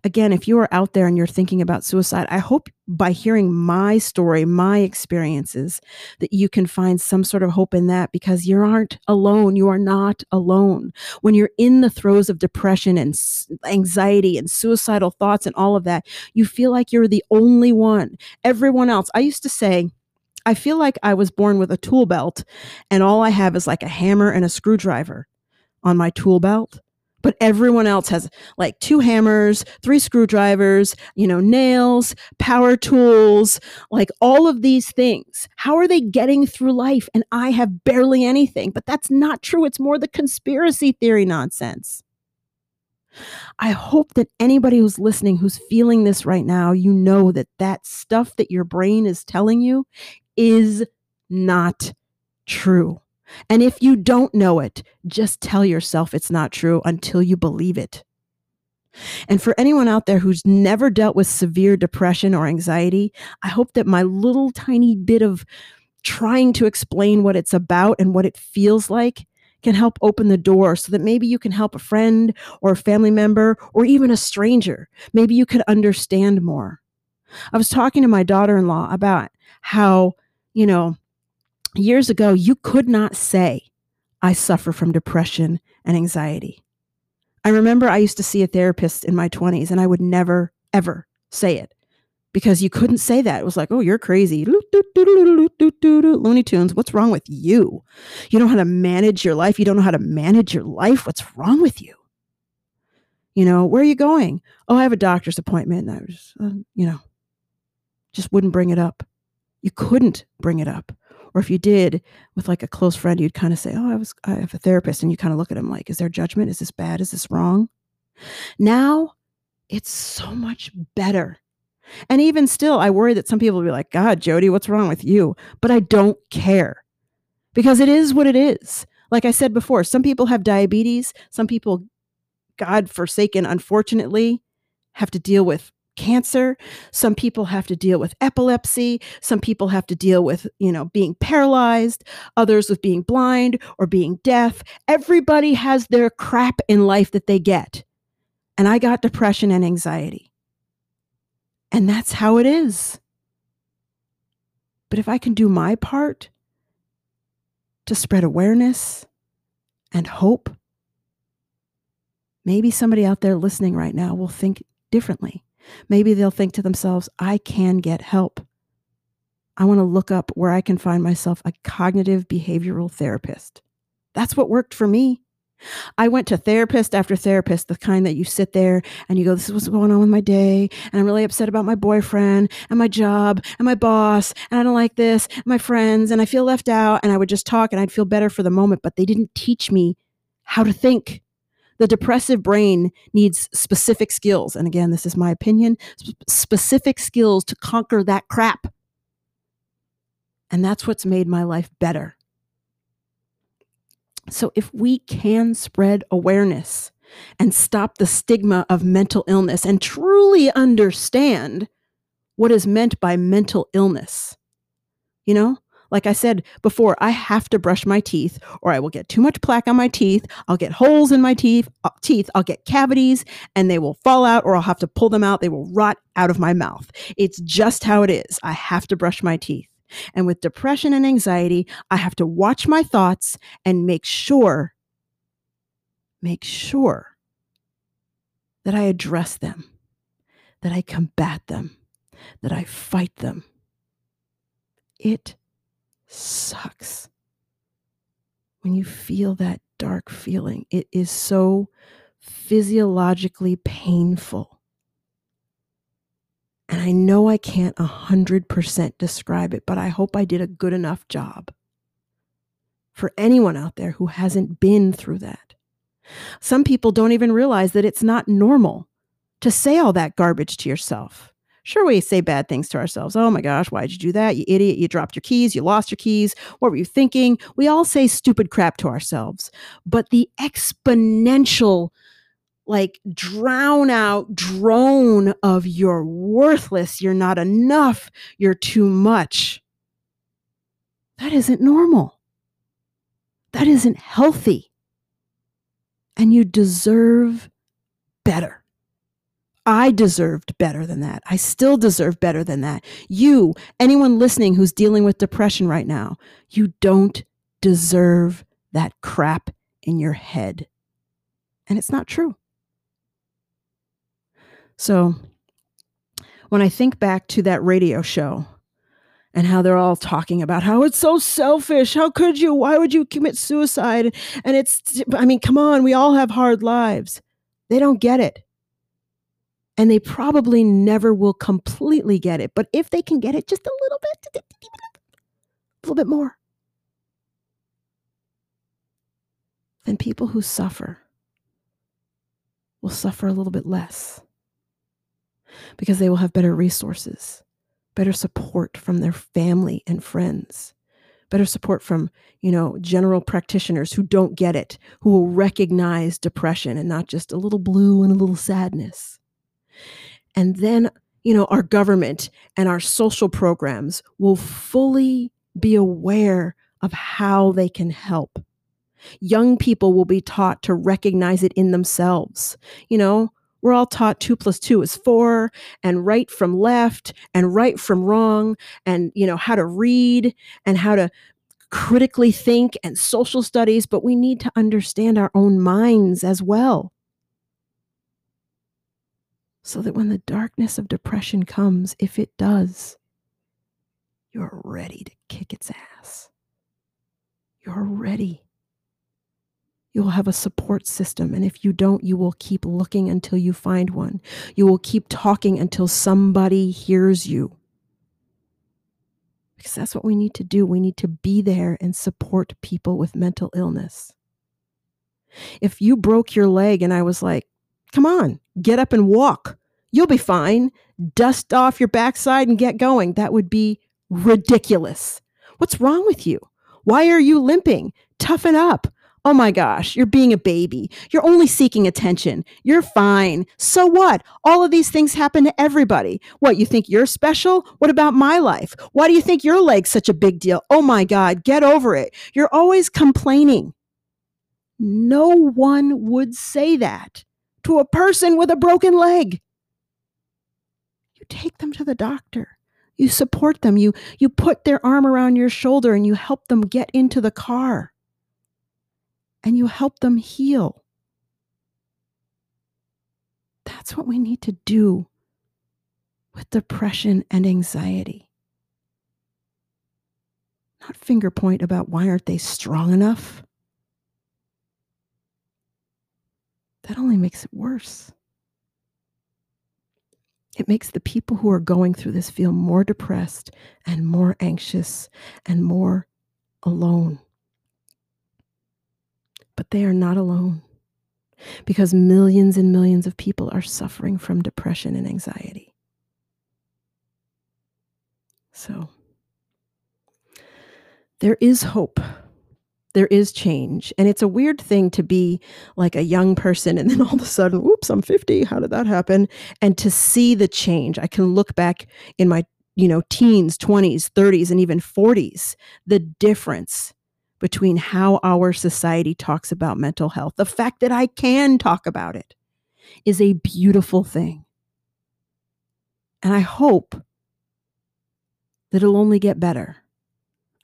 again, if you are out there and you're thinking about suicide, I hope by hearing my story, my experiences, that you can find some sort of hope in that because you aren't alone. You are not alone. When you're in the throes of depression and anxiety and suicidal thoughts and all of that, you feel like you're the only one. Everyone else, I used to say, I feel like I was born with a tool belt and all I have is like a hammer and a screwdriver on my tool belt but everyone else has like two hammers, three screwdrivers, you know, nails, power tools, like all of these things. How are they getting through life? And I have barely anything. But that's not true. It's more the conspiracy theory nonsense. I hope that anybody who's listening who's feeling this right now, you know that that stuff that your brain is telling you is not true. And if you don't know it, just tell yourself it's not true until you believe it. And for anyone out there who's never dealt with severe depression or anxiety, I hope that my little tiny bit of trying to explain what it's about and what it feels like can help open the door so that maybe you can help a friend or a family member or even a stranger. Maybe you could understand more. I was talking to my daughter in law about how, you know, years ago, you could not say, I suffer from depression and anxiety. I remember I used to see a therapist in my 20s and I would never, ever say it because you couldn't say that. It was like, oh, you're crazy. Looney Tunes, what's wrong with you? You don't know how to manage your life. You don't know how to manage your life. What's wrong with you? You know, where are you going? Oh, I have a doctor's appointment. And I was, uh, you know, just wouldn't bring it up. You couldn't bring it up. Or if you did with like a close friend, you'd kind of say, Oh, I was, I have a therapist. And you kind of look at him like, Is there judgment? Is this bad? Is this wrong? Now it's so much better. And even still, I worry that some people will be like, God, Jody, what's wrong with you? But I don't care because it is what it is. Like I said before, some people have diabetes. Some people, God forsaken, unfortunately, have to deal with cancer. Some people have to deal with epilepsy. Some people have to deal with, you know, being paralyzed, others with being blind or being deaf. Everybody has their crap in life that they get. And I got depression and anxiety. And that's how it is. But if I can do my part to spread awareness and hope, maybe somebody out there listening right now will think differently Maybe they'll think to themselves, I can get help. I want to look up where I can find myself a cognitive behavioral therapist. That's what worked for me. I went to therapist after therapist, the kind that you sit there and you go, This is what's going on with my day. And I'm really upset about my boyfriend and my job and my boss. And I don't like this, my friends, and I feel left out. And I would just talk and I'd feel better for the moment. But they didn't teach me how to think. The depressive brain needs specific skills. And again, this is my opinion specific skills to conquer that crap. And that's what's made my life better. So if we can spread awareness and stop the stigma of mental illness and truly understand what is meant by mental illness, you know, Like I said before, I have to brush my teeth or I will get too much plaque on my teeth. I'll get holes in my teeth, uh, teeth. I'll get cavities and they will fall out or I'll have to pull them out. They will rot out of my mouth. It's just how it is. I have to brush my teeth. And with depression and anxiety, I have to watch my thoughts and make sure, make sure that I address them, that I combat them, that I fight them. It sucks when you feel that dark feeling. It is so physiologically painful. And I know I can't 100% describe it, but I hope I did a good enough job for anyone out there who hasn't been through that. Some people don't even realize that it's not normal to say all that garbage to yourself. Sure, we say bad things to ourselves. Oh my gosh, why'd you do that? You idiot. You dropped your keys. You lost your keys. What were you thinking? We all say stupid crap to ourselves. But the exponential like drown out drone of you're worthless, you're not enough, you're too much. That isn't normal. That isn't healthy. And you deserve better. I deserved better than that. I still deserve better than that. You, anyone listening who's dealing with depression right now, you don't deserve that crap in your head. And it's not true. So when I think back to that radio show and how they're all talking about how it's so selfish. How could you? Why would you commit suicide? And it's, I mean, come on, we all have hard lives. They don't get it. And they probably never will completely get it. But if they can get it just a little bit, a little bit more, then people who suffer will suffer a little bit less because they will have better resources, better support from their family and friends, better support from, you know, general practitioners who don't get it, who will recognize depression and not just a little blue and a little sadness. And then, you know, our government and our social programs will fully be aware of how they can help. Young people will be taught to recognize it in themselves. You know, we're all taught two plus two is four and right from left and right from wrong and you know how to read and how to critically think and social studies but we need to understand our own minds as well so that when the darkness of depression comes if it does you're ready to kick its ass you're ready you will have a support system. And if you don't, you will keep looking until you find one. You will keep talking until somebody hears you. Because that's what we need to do. We need to be there and support people with mental illness. If you broke your leg and I was like, come on, get up and walk, you'll be fine. Dust off your backside and get going. That would be ridiculous. What's wrong with you? Why are you limping? Toughen up. Oh my gosh, you're being a baby. You're only seeking attention. You're fine. So what? All of these things happen to everybody. What, you think you're special? What about my life? Why do you think your leg's such a big deal? Oh my God, get over it. You're always complaining. No one would say that to a person with a broken leg. You take them to the doctor. You support them. You, you put their arm around your shoulder and you help them get into the car and you help them heal. That's what we need to do with depression and anxiety. Not finger point about why aren't they strong enough. That only makes it worse. It makes the people who are going through this feel more depressed and more anxious and more alone. But they are not alone because millions and millions of people are suffering from depression and anxiety. So there is hope. There is change. And it's a weird thing to be like a young person and then all of a sudden, oops, I'm 50. How did that happen? And to see the change. I can look back in my you know, teens, 20s, 30s, and even 40s, the difference between how our society talks about mental health, the fact that I can talk about it, is a beautiful thing. And I hope that it'll only get better.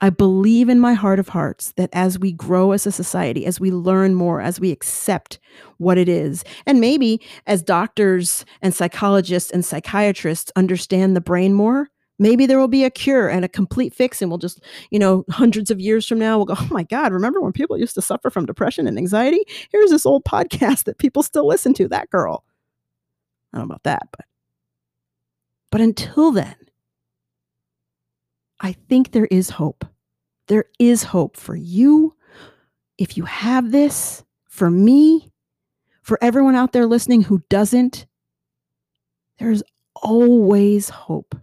I believe in my heart of hearts that as we grow as a society, as we learn more, as we accept what it is, and maybe as doctors and psychologists and psychiatrists understand the brain more, maybe there will be a cure and a complete fix. And we'll just, you know, hundreds of years from now, we'll go, oh my God, remember when people used to suffer from depression and anxiety? Here's this old podcast that people still listen to, that girl. I don't know about that, but but until then, I think there is hope. There is hope for you. If you have this, for me, for everyone out there listening who doesn't, there's always hope.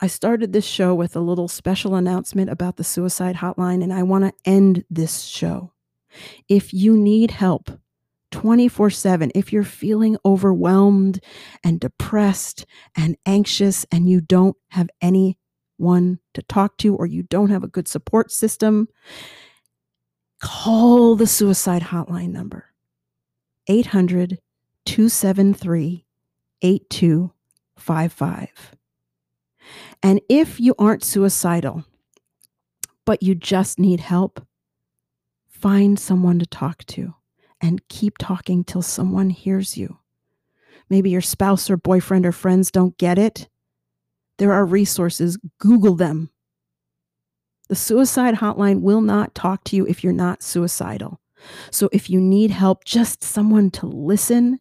I started this show with a little special announcement about the suicide hotline, and I want to end this show. If you need help 24 7, if you're feeling overwhelmed and depressed and anxious and you don't have anyone to talk to or you don't have a good support system, call the suicide hotline number. 800 273 8255. And if you aren't suicidal, but you just need help, find someone to talk to and keep talking till someone hears you. Maybe your spouse or boyfriend or friends don't get it. There are resources, Google them. The suicide hotline will not talk to you if you're not suicidal. So if you need help, just someone to listen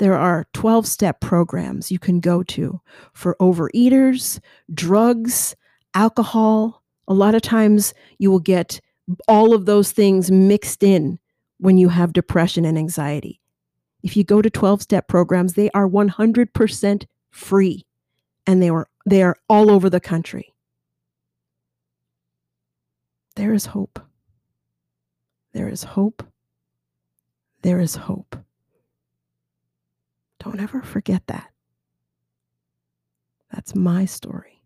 there are 12 step programs you can go to for overeaters, drugs, alcohol. A lot of times you will get all of those things mixed in when you have depression and anxiety. If you go to 12 step programs, they are 100% free and they, were, they are all over the country. There is hope. There is hope. There is hope. Don't ever forget that. That's my story.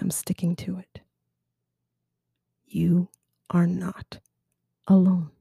I'm sticking to it. You are not alone.